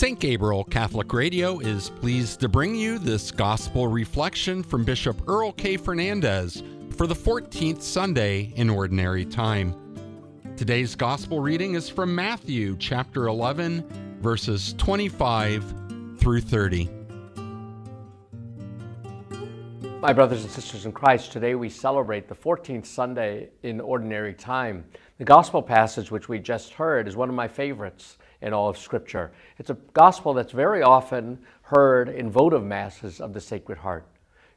St. Gabriel Catholic Radio is pleased to bring you this gospel reflection from Bishop Earl K. Fernandes for the 14th Sunday in Ordinary Time. Today's gospel reading is from Matthew chapter 11, verses 25 through 30. My brothers and sisters in Christ, today we celebrate the 14th Sunday in Ordinary Time. The gospel passage which we just heard is one of my favorites in all of Scripture. It's a gospel that's very often heard in votive masses of the Sacred Heart.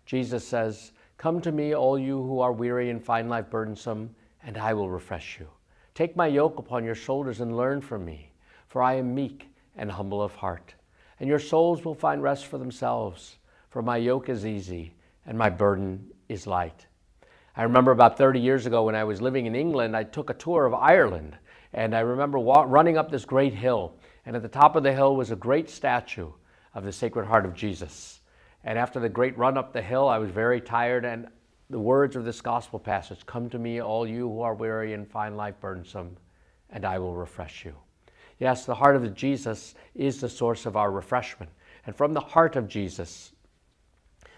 Jesus says, Come to me, all you who are weary and find life burdensome, and I will refresh you. Take my yoke upon your shoulders and learn from me, for I am meek and humble of heart. And your souls will find rest for themselves, for my yoke is easy and my burden is light. I remember about 30 years ago when I was living in England, I took a tour of Ireland. And I remember walk, running up this great hill. And at the top of the hill was a great statue of the Sacred Heart of Jesus. And after the great run up the hill, I was very tired. And the words of this gospel passage Come to me, all you who are weary and find life burdensome, and I will refresh you. Yes, the heart of Jesus is the source of our refreshment. And from the heart of Jesus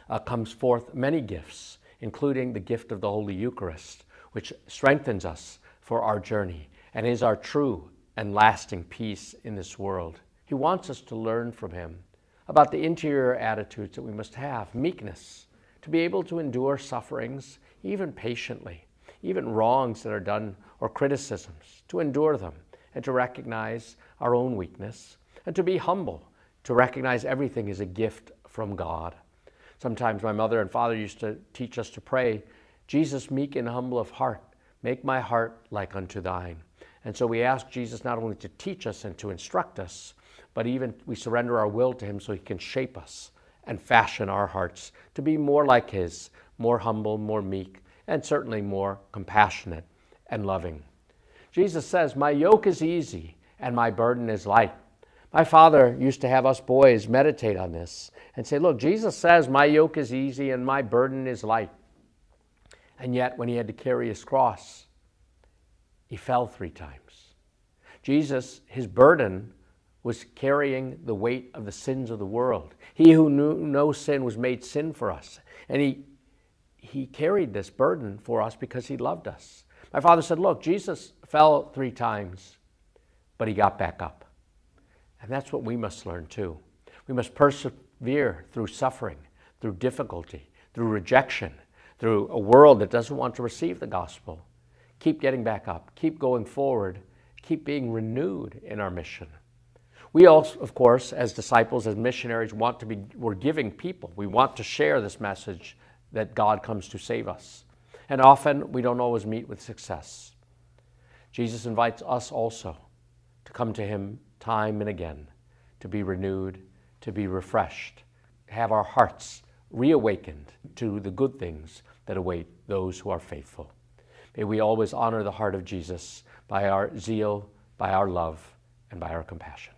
uh, comes forth many gifts including the gift of the Holy Eucharist, which strengthens us for our journey and is our true and lasting peace in this world. He wants us to learn from Him about the interior attitudes that we must have meekness, to be able to endure sufferings, even patiently, even wrongs that are done or criticisms, to endure them and to recognize our own weakness, and to be humble, to recognize everything is a gift from God. Sometimes my mother and father used to teach us to pray, Jesus, meek and humble of heart, make my heart like unto thine. And so we ask Jesus not only to teach us and to instruct us, but even we surrender our will to him so he can shape us and fashion our hearts to be more like his, more humble, more meek, and certainly more compassionate and loving. Jesus says, My yoke is easy and my burden is light. My father used to have us boys meditate on this and say, Look, Jesus says, My yoke is easy and my burden is light. And yet, when he had to carry his cross, he fell three times. Jesus, his burden was carrying the weight of the sins of the world. He who knew no sin was made sin for us. And he, he carried this burden for us because he loved us. My father said, Look, Jesus fell three times, but he got back up. And that's what we must learn too. We must persevere through suffering, through difficulty, through rejection, through a world that doesn't want to receive the gospel. Keep getting back up, keep going forward, keep being renewed in our mission. We also, of course, as disciples, as missionaries, want to be, we're giving people. We want to share this message that God comes to save us. And often we don't always meet with success. Jesus invites us also to come to Him time and again to be renewed, to be refreshed, have our hearts reawakened to the good things that await those who are faithful. May we always honor the heart of Jesus by our zeal, by our love, and by our compassion.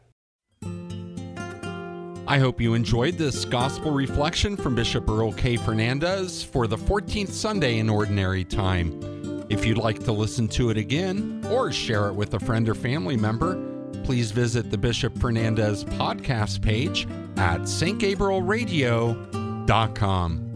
I hope you enjoyed this gospel reflection from Bishop Earl K. Fernandes for the 14th Sunday in Ordinary Time. If you'd like to listen to it again or share it with a friend or family member, please visit the Bishop Fernandes podcast page at stgabrielradio.com.